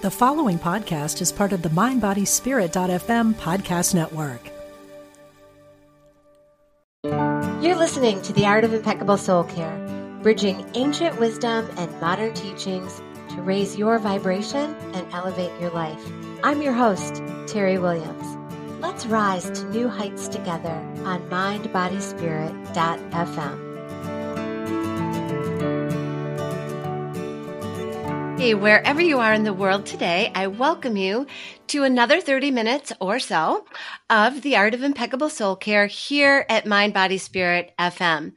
The following podcast is part of the MindBodySpirit.fm podcast network. You're listening to The Art of Impeccable Soul Care, bridging ancient wisdom and modern teachings to raise your vibration and elevate your life. I'm your host, Teri Williams. Let's rise to new heights together on MindBodySpirit.fm. Hey, wherever you are in the world today, I welcome you to another 30 minutes or so of the Art of Impeccable Soul Care here at Mind Body Spirit FM.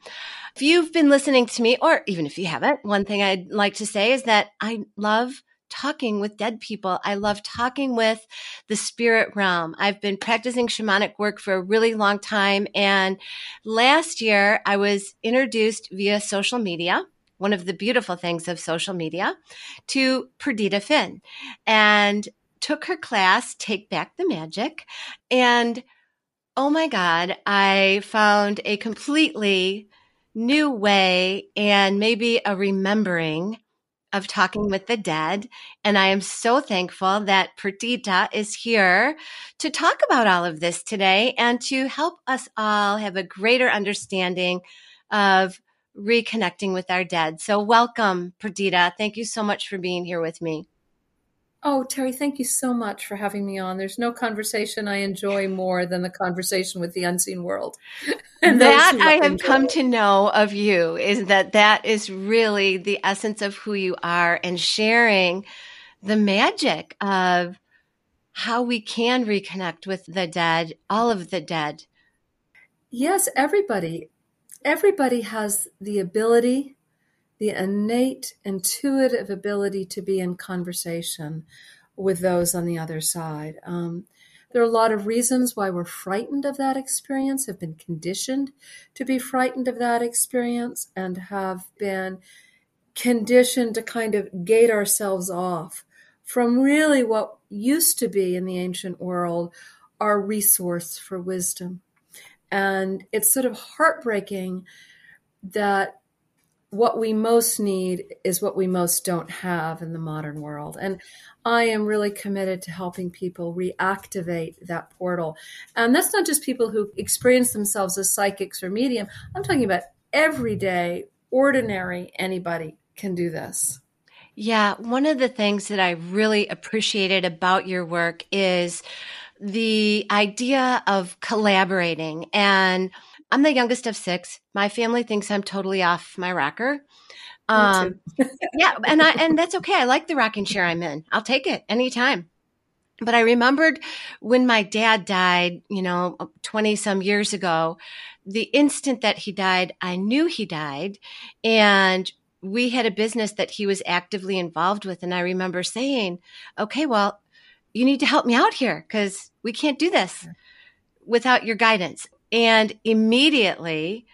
If you've been listening to me, or even if you haven't, one thing I'd like to say is that I love talking with dead people. I love talking with the spirit realm. I've been practicing shamanic work for a really long time. And last year I was introduced via social media one of the beautiful things of social media, to Perdita Finn and took her class, Take Back the Magic. And oh my God, I found a completely new way and maybe a remembering of talking with the dead. And I am so thankful that Perdita is here to talk about all of this today and to help us all have a greater understanding of reconnecting with our dead. So, welcome, Perdita. Thank you so much for being here with me. Oh, Teri, thank you so much for having me on. There's no conversation I enjoy more than the conversation with the unseen world. and that I have come to know of you is that that is really the essence of who you are and sharing the magic of how we can reconnect with the dead, all of the dead. Yes, everybody everybody has the ability, the innate, intuitive ability to be in conversation with those on the other side. Um, there are a lot of reasons why we're frightened of that experience, have been conditioned to be frightened of that experience, and have been conditioned to kind of gate ourselves off from really what used to be in the ancient world our resource for wisdom. And it's sort of heartbreaking that what we most need is what we most don't have in the modern world. And I am really committed to helping people reactivate that portal. And that's not just people who experience themselves as psychics or medium. I'm talking about everyday, ordinary anybody can do this. Yeah, one of the things that I really appreciated about your work is the idea of collaborating. And I'm the youngest of six. My family thinks I'm totally off my rocker. Um, yeah, and I and that's okay. I like the rocking chair I'm in. I'll take it anytime. But I remembered when my dad died, you know, 20 some years ago, the instant that he died, I knew he died. And we had a business that he was actively involved with. And I remember saying, okay, well, you need to help me out here because we can't do this without your guidance. And immediately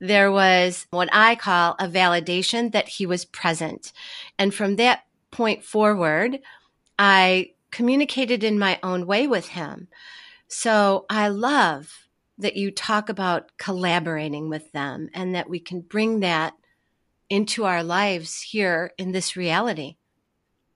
there was what I call a validation that he was present. And from that point forward, I communicated in my own way with him. So I love that you talk about collaborating with them and that we can bring that into our lives here in this reality.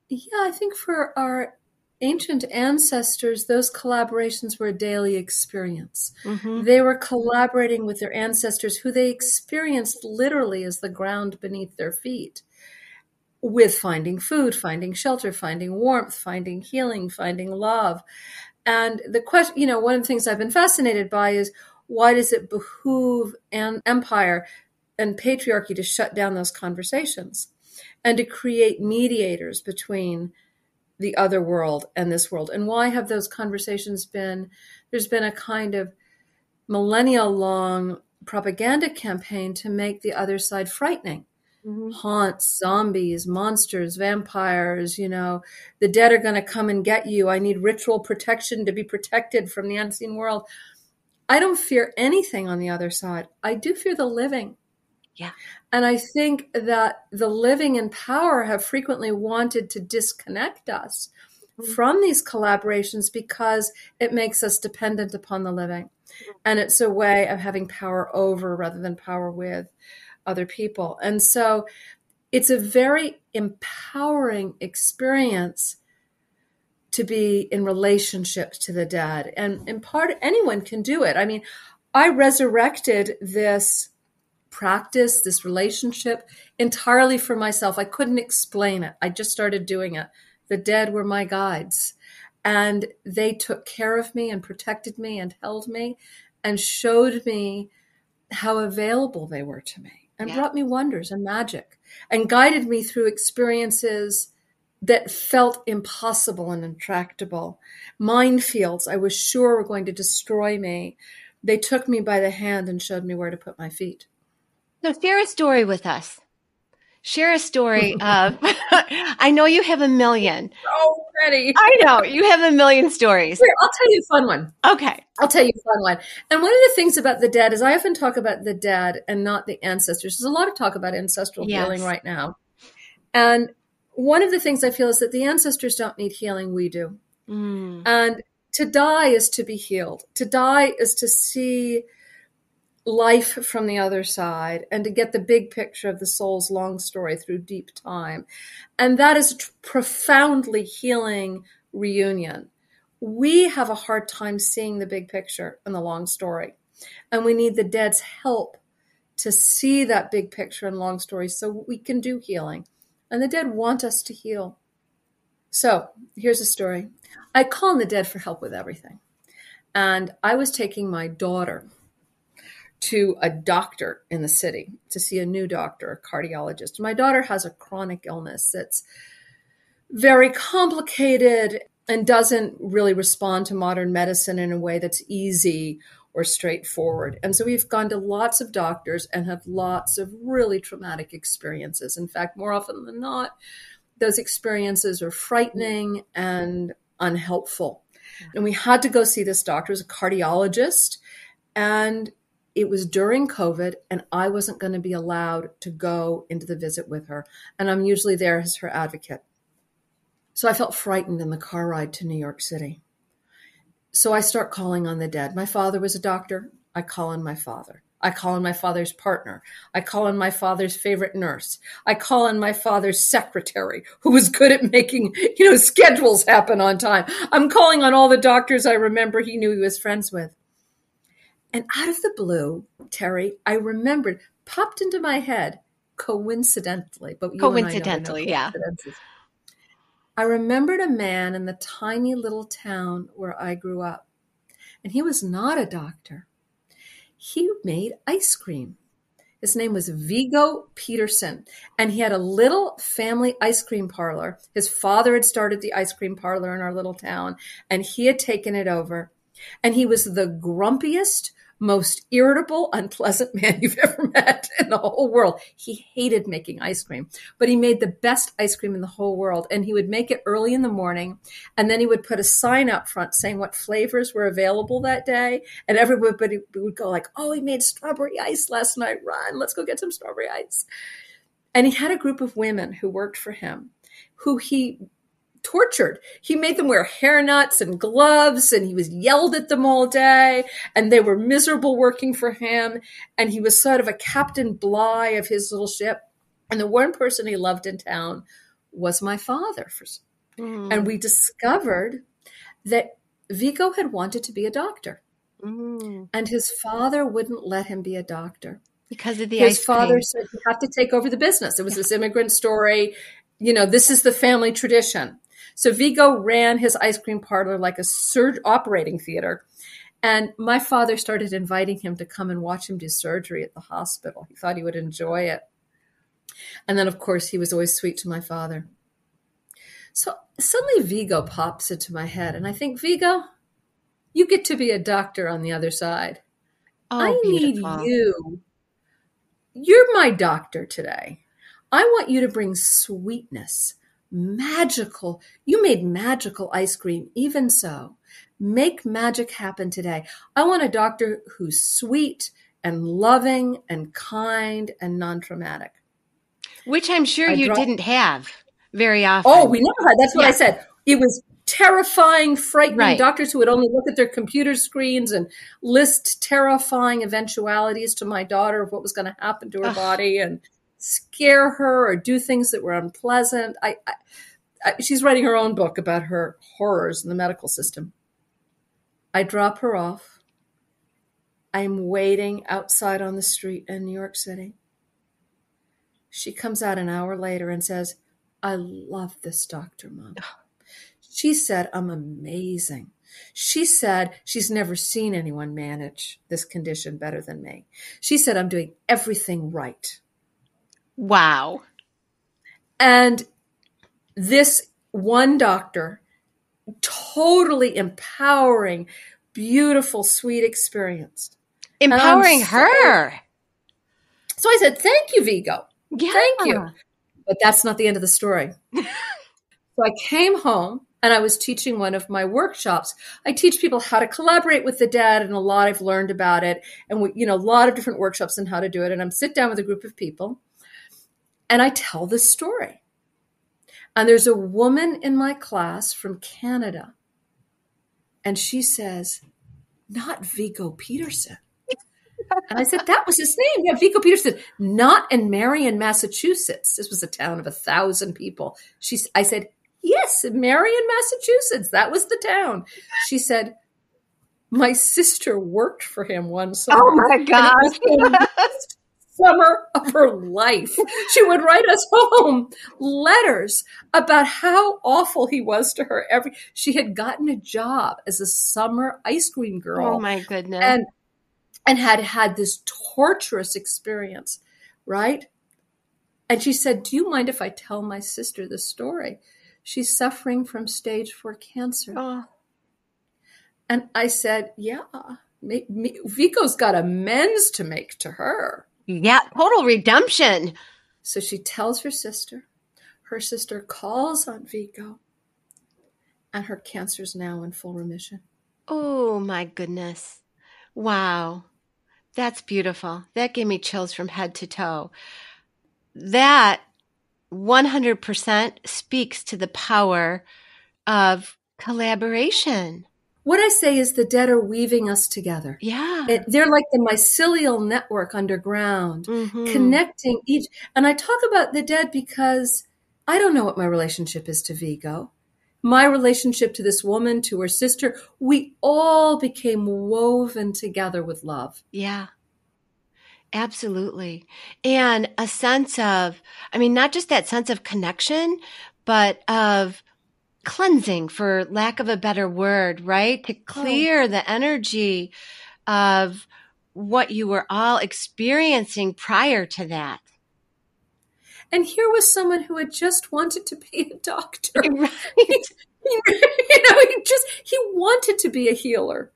Yeah, I think for our ancient ancestors, those collaborations were a daily experience. Mm-hmm. They were collaborating with their ancestors, who they experienced literally as the ground beneath their feet, with finding food, finding shelter, finding warmth, finding healing, finding love. And the question, you know, one of the things I've been fascinated by is why does it behoove an empire and patriarchy to shut down those conversations and to create mediators between the other world and this world. And why have those conversations been? There's been a kind of millennia long propaganda campaign to make the other side frightening. Mm-hmm. Haunts, zombies, monsters, vampires, you know, the dead are going to come and get you. I need ritual protection to be protected from the unseen world. I don't fear anything on the other side. I do fear the living. Yeah. And I think that the living in power have frequently wanted to disconnect us mm-hmm. from these collaborations because it makes us dependent upon the living. Mm-hmm. And it's a way of having power over rather than power with other people. And so it's a very empowering experience to be in relationship to the dead. And in part, anyone can do it. I mean, I resurrected this practice, this relationship entirely for myself. I couldn't explain it. I just started doing it. The dead were my guides. And they took care of me and protected me and held me and showed me how available they were to me and yeah. brought me wonders and magic and guided me through experiences that felt impossible and intractable. Minefields I was sure were going to destroy me. They took me by the hand and showed me where to put my feet. So, share a story with us. Share a story of, I know you have a million. Oh, ready. I know you have a million stories. Here, I'll tell you a fun one. Okay. I'll tell you a fun one. And one of the things about the dead is I often talk about the dead and not the ancestors. There's a lot of talk about ancestral yes. healing right now. And one of the things I feel is that the ancestors don't need healing, we do. Mm. And to die is to be healed. To die is to see life from the other side and to get the big picture of the soul's long story through deep time. And that is a profoundly healing reunion. We have a hard time seeing the big picture and the long story. And we need the dead's help to see that big picture and long story so we can do healing. And the dead want us to heal. So here's a story. I call on the dead for help with everything. And I was taking my daughter to a doctor in the city to see a new doctor, a cardiologist. My daughter has a chronic illness that's very complicated and doesn't really respond to modern medicine in a way that's easy or straightforward. And so we've gone to lots of doctors and have lots of really traumatic experiences. In fact, more often than not, those experiences are frightening and unhelpful. And we had to go see this doctor, as a cardiologist, and it was during COVID, and I wasn't going to be allowed to go into the visit with her. And I'm usually there as her advocate. So I felt frightened in the car ride to New York City. So I start calling on the dead. My father was a doctor. I call on my father. I call on my father's partner. I call on my father's favorite nurse. I call on my father's secretary who was good at making, you know, schedules happen on time. I'm calling on all the doctors I remember he knew he was friends with. And out of the blue, Teri, I remembered, popped into my head coincidentally, but coincidentally, yeah. I remembered a man in the tiny little town where I grew up, and he was not a doctor. He made ice cream. His name was Vigo Peterson, and he had a little family ice cream parlor. His father had started the ice cream parlor in our little town, and he had taken it over. And he was the grumpiest, most irritable, unpleasant man you've ever met in the whole world. He hated making ice cream, but he made the best ice cream in the whole world. And he would make it early in the morning. And then he would put a sign up front saying what flavors were available that day. And everybody would go like, Oh, he made strawberry ice last night. Run, let's go get some strawberry ice. And he had a group of women who worked for him who he tortured. He made them wear hair hairnets and gloves, and he was yelled at them all day, and they were miserable working for him. And he was sort of a Captain Bligh of his little ship. And the one person he loved in town was my father. Mm. And we discovered that Vigo had wanted to be a doctor. Mm. And his father wouldn't let him be a doctor. Because of the his father cream. said you have to take over the business. It was this immigrant story. You know, this is the family tradition. So Vigo ran his ice cream parlor like a surge operating theater. And my father started inviting him to come and watch him do surgery at the hospital. He thought he would enjoy it. And then, of course, he was always sweet to my father. So suddenly Vigo pops into my head, and I think, Vigo, you get to be a doctor on the other side. Oh, I beautiful. need you. You're my doctor today. I want you to bring sweetness magical. You made magical ice cream. Even so, make magic happen today. I want a doctor who's sweet and loving and kind and non traumatic. Which I'm sure I you didn't have very oh, often. Oh, we never had. That's what yeah. I said. It was terrifying, frightening right. doctors who would only look at their computer screens and list terrifying eventualities to my daughter of what was going to happen to her Ugh. body and scare her or do things that were unpleasant. I, I, she's writing her own book about her horrors in the medical system. I drop her off. I'm waiting outside on the street in New York City. She comes out an hour later and says, I love this doctor, Mom. She said, I'm amazing. She said she's never seen anyone manage this condition better than me. She said, I'm doing everything right. Wow. And this one doctor, totally empowering, beautiful, sweet experience. Empowering so, her. So I said, Thank you, Vigo. Yeah. Thank you. But that's not the end of the story. so I came home and I was teaching one of my workshops. I teach people how to collaborate with the dead and a lot I've learned about it and we, you know, a lot of different workshops and how to do it. And I'm sit down with a group of people and I tell this story. And there's a woman in my class from Canada and she says, not Vigo Peterson. And I said, that was his name. Yeah, Vigo Peterson, not in Marion, Massachusetts. This was a town of a thousand people. She, I said, yes, in Marion, Massachusetts. That was the town. She said, my sister worked for him one summer. Oh my God. Summer of her life. She would write us home letters about how awful he was to her. Every she had gotten a job as a summer ice cream girl. Oh my goodness. And and had had this torturous experience, right? And she said, "Do you mind if I tell my sister the story? She's suffering from stage 4 cancer." Oh. And I said, "Yeah, Vigo's got amends to make to her." Yeah, total redemption. So she tells her sister. Her sister calls on Vigo, and her cancer's now in full remission. Oh my goodness. Wow. That's beautiful. That gave me chills from head to toe. That 100% speaks to the power of collaboration what I say is the dead are weaving us together. Yeah. It, they're like the mycelial network underground, mm-hmm. connecting each. And I talk about the dead because I don't know what my relationship is to Vigo. My relationship to this woman, to her sister, we all became woven together with love. Yeah. Absolutely. And a sense of, I mean, not just that sense of connection, but of cleansing for lack of a better word, right? To oh. clear oh. the energy of what you were all experiencing prior to that. And here was someone who had just wanted to be a doctor. Right. you know, he just he wanted to be a healer.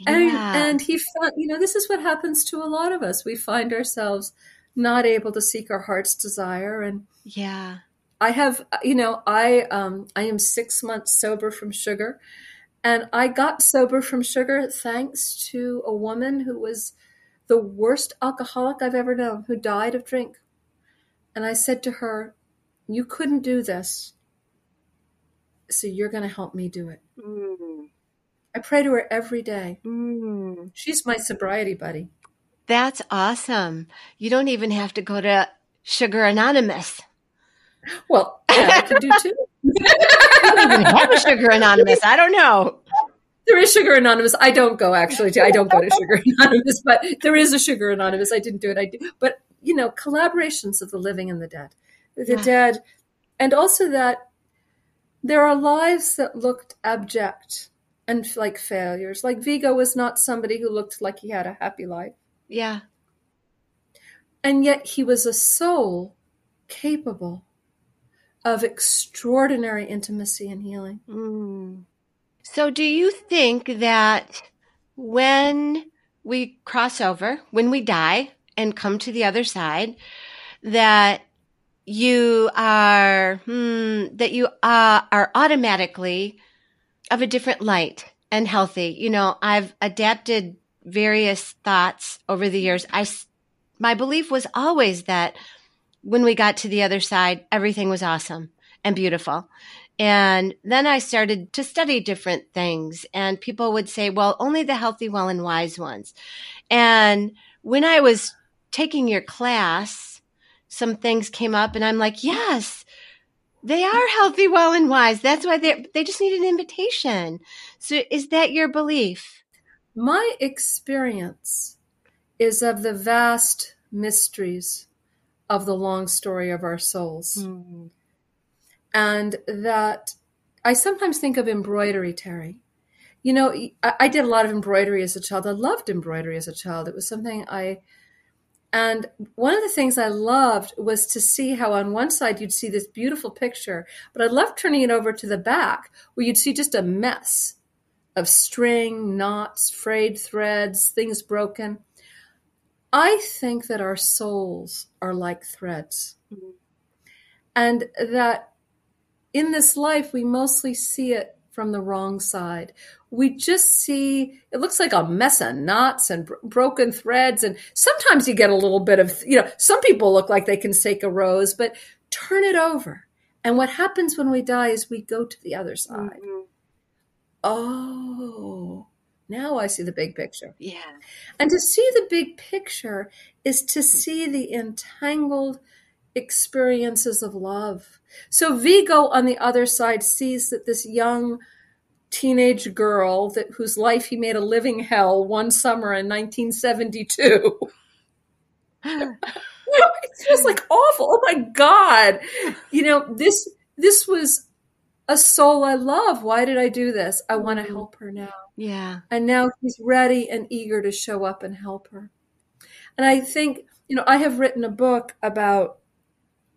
Yeah. And and he found, you know, this is what happens to a lot of us. We find ourselves not able to seek our heart's desire and yeah I have, you know, I um, I am six months sober from sugar, and I got sober from sugar thanks to a woman who was the worst alcoholic I've ever known, who died of drink. And I said to her, "You couldn't do this, so you're going to help me do it." Mm. I pray to her every day. Mm. She's my sobriety buddy. That's awesome. You don't even have to go to Sugar Anonymous. Well, yeah, I could do too. I don't even have Sugar Anonymous. I don't know. There is Sugar Anonymous. I don't go actually. To, I don't go to Sugar Anonymous, but there is a Sugar Anonymous. I didn't do it. I do, but you know, collaborations of the living and the dead, the yeah. dead, and also that there are lives that looked abject and like failures. Like Vigo was not somebody who looked like he had a happy life. Yeah. And yet he was a soul capable of extraordinary intimacy and healing. Mm. So, do you think that when we cross over, when we die and come to the other side, that you are hmm, that you uh, are automatically of a different light and healthy? You know, I've adapted various thoughts over the years. I my belief was always that when we got to the other side, everything was awesome and beautiful. And then I started to study different things, and people would say, well, only the healthy, well, and wise ones. And when I was taking your class, some things came up, and I'm like, yes, They are healthy, well, and wise. That's why they they just need an invitation. So, is that your belief? My experience is of the vast mysteries of the long story of our souls, mm-hmm. and that I sometimes think of embroidery, Teri. You know, I, I did a lot of embroidery as a child. I loved embroidery as a child. It was something I and one of the things I loved was to see how on one side you'd see this beautiful picture, but I loved turning it over to the back where you'd see just a mess of string, knots, frayed threads, things broken. I think that our souls are like threads. Mm-hmm. And that in this life, we mostly see it from the wrong side. We just see it looks like a mess of knots and broken threads. And sometimes you get a little bit of, you know, some people look like they can sake a rose, but turn it over. And what happens when we die is we go to the other side. Mm-hmm. Oh, now I see the big picture. Yeah. And to see the big picture is to see the entangled experiences of love. So Vigo on the other side sees that this young teenage girl that whose life he made a living hell one summer in 1972. it's just like awful. Oh my god. You know, this this was a soul I love. Why did I do this? I want to mm-hmm. help her now. Yeah. And now he's ready and eager to show up and help her. And I think, you know, I have written a book about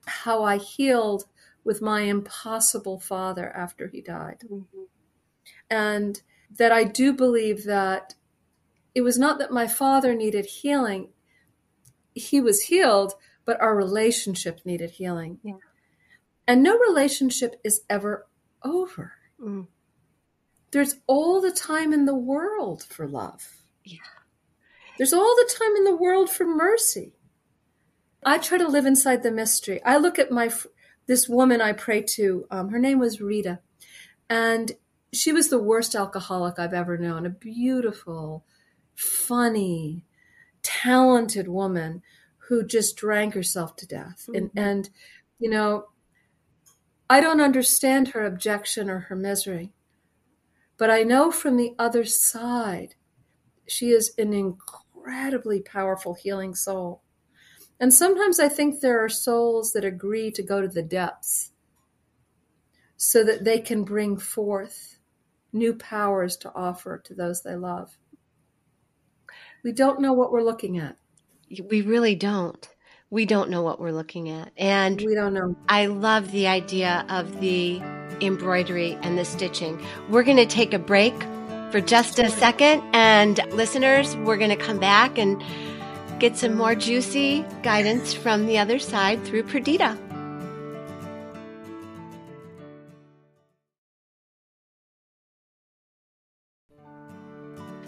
how I healed with my impossible father after he died. Mm-hmm. And that I do believe that it was not that my father needed healing, he was healed, but our relationship needed healing. Yeah. And no relationship is ever over. Mm. There's all the time in the world for love. Yeah. There's all the time in the world for mercy. I try to live inside the mystery. I look at my this woman I pray to. Um, her name was Rita, and she was the worst alcoholic I've ever known. A beautiful, funny, talented woman who just drank herself to death. Mm-hmm. And and you know, I don't understand her objection or her misery, but I know from the other side, she is an incredibly powerful healing soul. And sometimes I think there are souls that agree to go to the depths so that they can bring forth new powers to offer to those they love. We don't know what we're looking at. We really don't. We don't know what we're looking at. And we don't know. I love the idea of the embroidery and the stitching. We're going to take a break for just a second. And listeners, we're going to come back and Get some more juicy guidance from the other side through Perdita.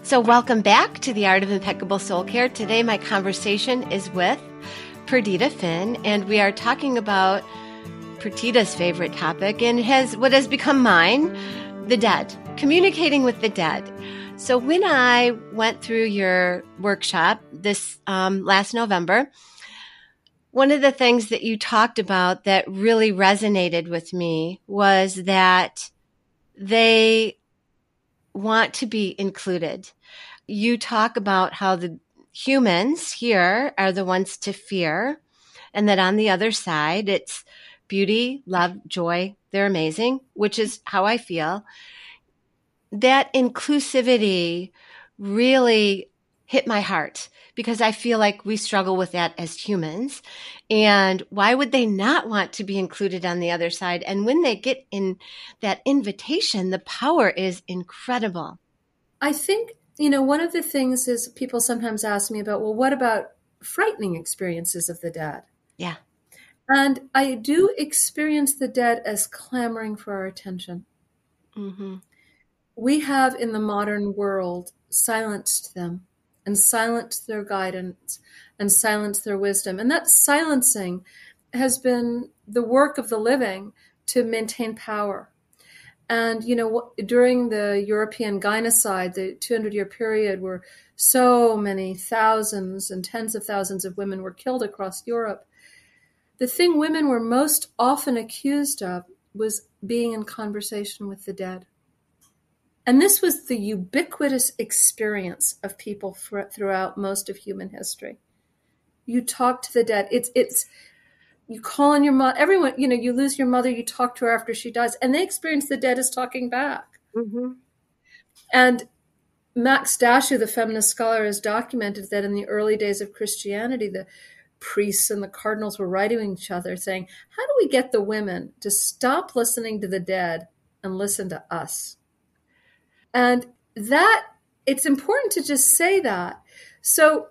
So, welcome back to the Art of Impeccable Soul Care. Today, my conversation is with Perdita Finn, and we are talking about Perdita's favorite topic and has what has become mine the dead, communicating with the dead. So when I went through your workshop this um, last November, one of the things that you talked about that really resonated with me was that they want to be included. You talk about how the humans here are the ones to fear, and that on the other side, it's beauty, love, joy. They're amazing, which is how I feel that inclusivity really hit my heart because I feel like we struggle with that as humans. And why would they not want to be included on the other side? And when they get in that invitation, the power is incredible. I think, you know, one of the things is people sometimes ask me about, well, what about frightening experiences of the dead? Yeah. And I do experience the dead as clamoring for our attention. Mm-hmm we have in the modern world silenced them and silenced their guidance and silenced their wisdom. And that silencing has been the work of the living to maintain power. And, you know, during the European gynocide, the 200 year period where so many thousands and tens of thousands of women were killed across Europe, the thing women were most often accused of was being in conversation with the dead. And this was the ubiquitous experience of people throughout most of human history. You talk to the dead. It's it's you call on your mother. Everyone, you know, you lose your mother. You talk to her after she dies, and they experience the dead as talking back. Mm-hmm. And Max Dashu, the feminist scholar, has documented that in the early days of Christianity, the priests and the cardinals were writing to each other saying, How do we get the women to stop listening to the dead and listen to us? And that it's important to just say that. So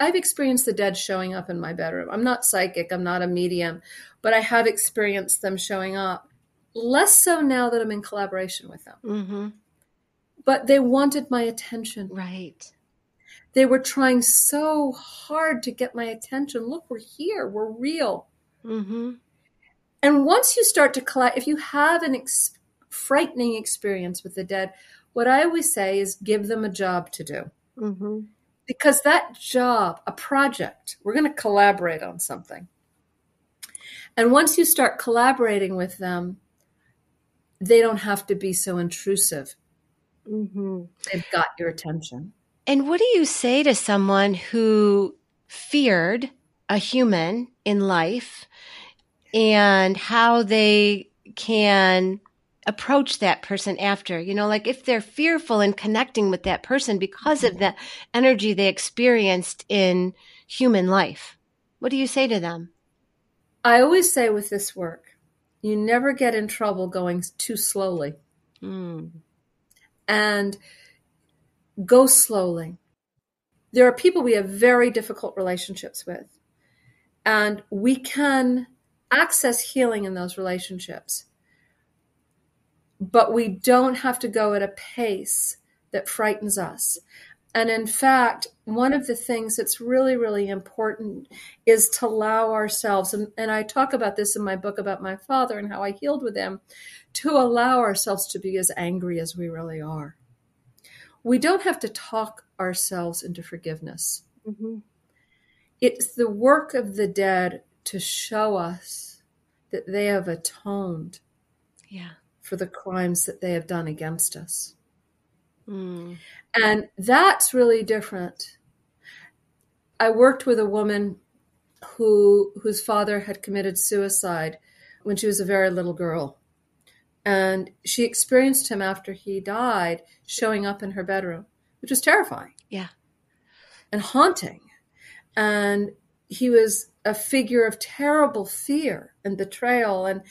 I've experienced the dead showing up in my bedroom. I'm not psychic, I'm not a medium, but I have experienced them showing up. Less so now that I'm in collaboration with them. Mm-hmm. But they wanted my attention. Right. They were trying so hard to get my attention. Look, we're here, we're real. Mm-hmm. And once you start to collect, if you have an ex- frightening experience with the dead, what I always say is give them a job to do. Mm-hmm. Because that job, a project, we're going to collaborate on something. And once you start collaborating with them, they don't have to be so intrusive. Mm-hmm. They've got your attention. And what do you say to someone who feared a human in life and how they can approach that person after you know like if they're fearful in connecting with that person because of the energy they experienced in human life. What do you say to them? I always say with this work you never get in trouble going too slowly. Mm. and go slowly. There are people we have very difficult relationships with. And we can access healing in those relationships but we don't have to go at a pace that frightens us. And in fact, one of the things that's really, really important is to allow ourselves, and, and, I talk about this in my book about my father and how I healed with him, to allow ourselves to be as angry as we really are. We don't have to talk ourselves into forgiveness. Mm-hmm. It's the work of the dead to show us that they have atoned. Yeah for the crimes that they have done against us. Mm. And that's really different. I worked with a woman who whose father had committed suicide when she was a very little girl. And she experienced him after he died showing up in her bedroom, which was terrifying. Yeah. And haunting. And he was a figure of terrible fear and betrayal and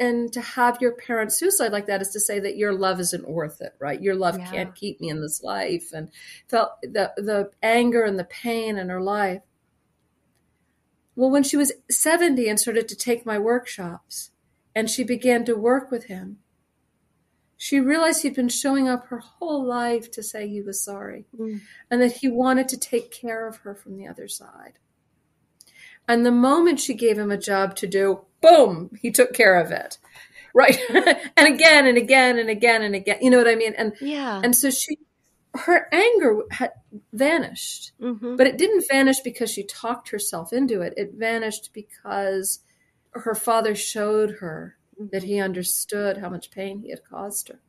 and to have your parents suicide like that is to say that your love isn't worth it right your love yeah. can't keep me in this life and felt the the anger and the pain in her life well when she was 70 and started to take my workshops and she began to work with him she realized he'd been showing up her whole life to say he was sorry mm. and that he wanted to take care of her from the other side and the moment she gave him a job to do, boom, he took care of it. Right. and again and again and again and again. You know what I mean? And yeah. And so she her anger had vanished. Mm-hmm. But it didn't vanish because she talked herself into it. It vanished because her father showed her that he understood how much pain he had caused her.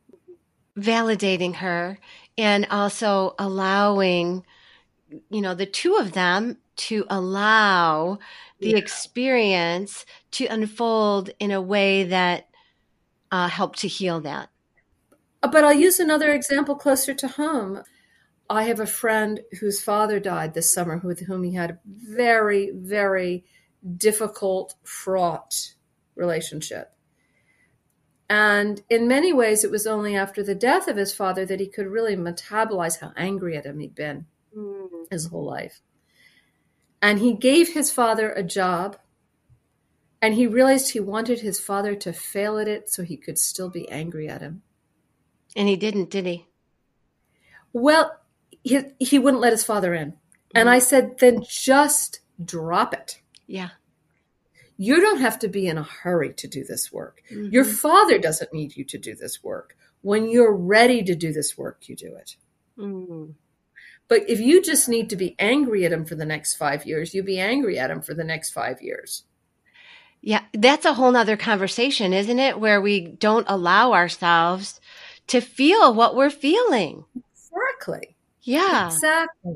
Validating her and also allowing, you know, the two of them to allow the yeah. experience to unfold in a way that uh, helped to heal that. Uh, but I'll use another example closer to home. I have a friend whose father died this summer with whom he had a very, very difficult, fraught relationship. And in many ways, it was only after the death of his father that he could really metabolize how angry at him he'd been mm. his whole life. And he gave his father a job. And he realized he wanted his father to fail at it so he could still be angry at him. And he didn't, did he? Well, he, he wouldn't let his father in. And I said, then just drop it. Yeah. You don't have to be in a hurry to do this work. Mm-hmm. Your father doesn't need you to do this work. When you're ready to do this work, you do it. Mm-hmm. But if you just need to be angry at him for the next five years, you be angry at him for the next five years. Yeah, that's a whole nother conversation, isn't it? Where we don't allow ourselves to feel what we're feeling. Exactly. Yeah. Exactly.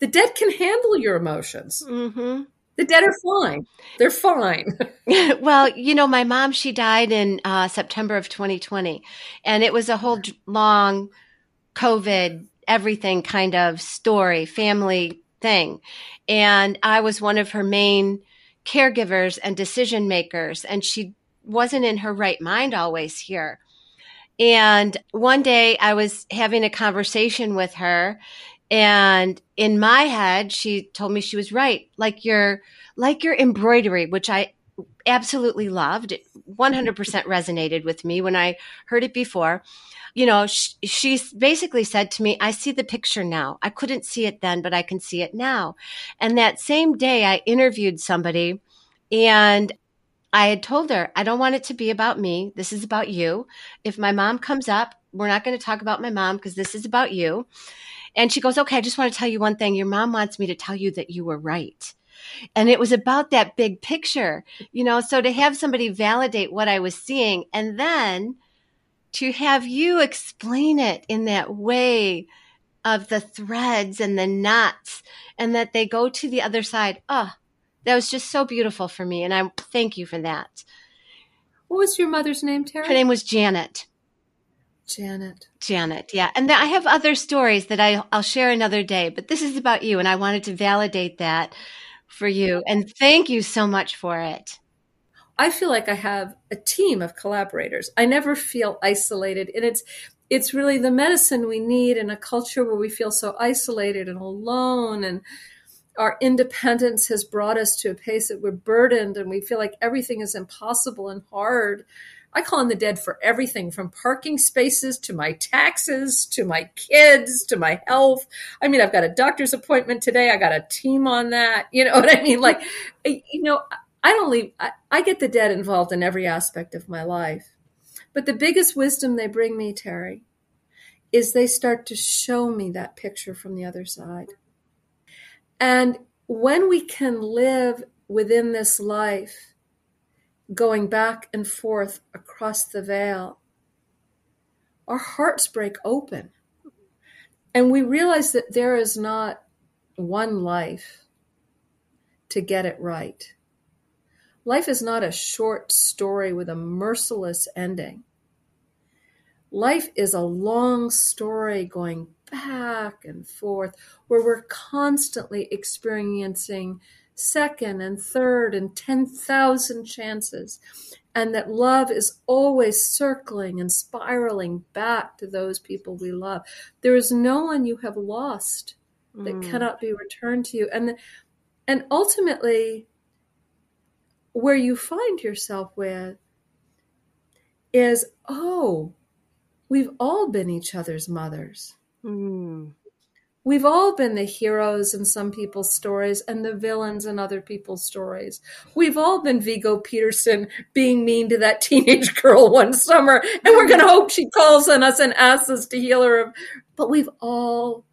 The dead can handle your emotions. Mm-hmm. The dead are fine. They're fine. well, you know, my mom, she died in uh, September of 2020, and it was a whole long COVID, everything kind of story, family thing. And I was one of her main caregivers and decision makers, and she wasn't in her right mind always here. And one day I was having a conversation with her and in my head, she told me she was right. Like your, like your embroidery, which I absolutely loved. It 100% resonated with me when I heard it before. You know, she, she basically said to me, I see the picture now. I couldn't see it then, but I can see it now. And that same day I interviewed somebody and I had told her, I don't want it to be about me. This is about you. If my mom comes up, we're not going to talk about my mom because this is about you. And she goes, Okay, I just want to tell you one thing. Your mom wants me to tell you that you were right. And it was about that big picture, you know. So to have somebody validate what I was seeing and then to have you explain it in that way of the threads and the knots and that they go to the other side. Oh, that was just so beautiful for me. And I thank you for that. What was your mother's name, Teri? Her name was Janet. Janet. Janet, yeah. And I have other stories that I, I'll share another day, but this is about you. And I wanted to validate that for you. And thank you so much for it. I feel like I have a team of collaborators. I never feel isolated. And it's, it's really the medicine we need in a culture where we feel so isolated and alone and our independence has brought us to a pace that we're burdened and we feel like everything is impossible and hard I call in the dead for everything from parking spaces to my taxes to my kids to my health. I mean, I've got a doctor's appointment today. I got a team on that. You know what I mean? Like, you know, I don't leave, I, I get the dead involved in every aspect of my life. But the biggest wisdom they bring me, Teri, is they start to show me that picture from the other side. And when we can live within this life, going back and forth across the veil, our hearts break open. And we realize that there is not one life to get it right. Life is not a short story with a merciless ending. Life is a long story going back and forth where we're constantly experiencing second and third and 10,000 chances. And that love is always circling and spiraling back to those people we love. There is no one you have lost that mm. cannot be returned to you. And, and ultimately, where you find yourself with is, oh, we've all been each other's mothers. Mm. We've all been the heroes in some people's stories and the villains in other people's stories. We've all been Viggo Peterson being mean to that teenage girl one summer, and we're going to hope she calls on us and asks us to heal her. But we've all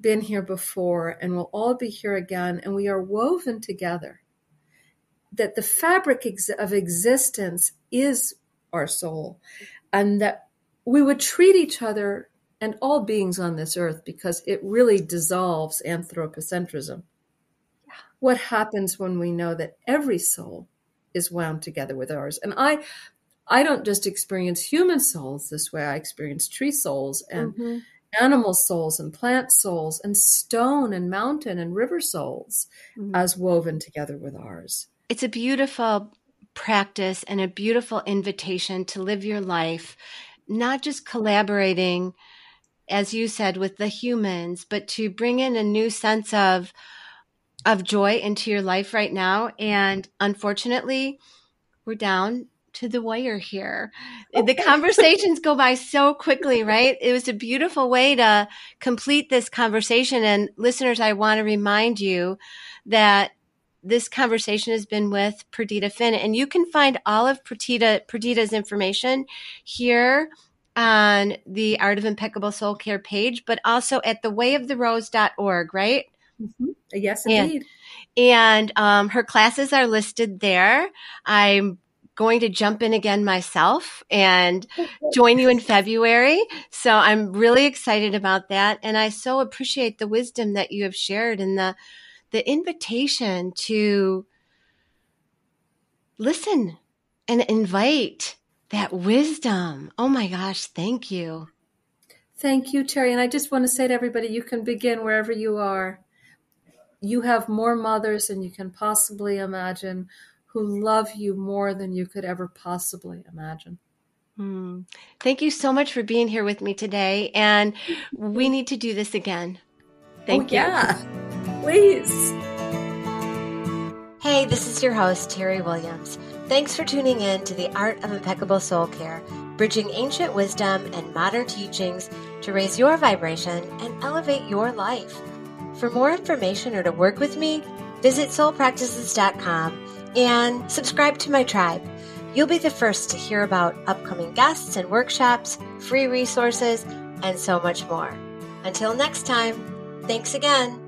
been here before, and we'll all be here again, and we are woven together. That the fabric of existence is our soul, and that we would treat each other and all beings on this earth because it really dissolves anthropocentrism. Yeah. What happens when we know that every soul is wound together with ours? And I I don't just experience human souls this way. I experience tree souls and mm-hmm. animal souls and plant souls and stone and mountain and river souls mm-hmm. as woven together with ours. It's a beautiful practice and a beautiful invitation to live your life, not just collaborating as you said, with the humans, but to bring in a new sense of of joy into your life right now. And unfortunately, we're down to the wire here. The conversations go by so quickly, right? It was a beautiful way to complete this conversation. And listeners, I want to remind you that this conversation has been with Perdita Finn, and you can find all of Perdita, Perdita's information here on the Art of Impeccable Soul Care page, but also at thewayoftherose.org, right? Mm-hmm. Yes, indeed. And, and um, her classes are listed there. I'm going to jump in again myself and join you in February. So I'm really excited about that. And I so appreciate the wisdom that you have shared and the, the invitation to listen and invite that wisdom. Oh my gosh. Thank you. Thank you, Teri. And I just want to say to everybody, you can begin wherever you are. You have more mothers than you can possibly imagine who love you more than you could ever possibly imagine. Mm. Thank you so much for being here with me today. And we need to do this again. Thank oh, you. Yeah, please. Hey, this is your host, Teri Williams. Thanks for tuning in to the Art of Impeccable Soul Care, bridging ancient wisdom and modern teachings to raise your vibration and elevate your life. For more information or to work with me, visit soulpractices.com and subscribe to my tribe. You'll be the first to hear about upcoming guests and workshops, free resources, and so much more. Until next time, thanks again.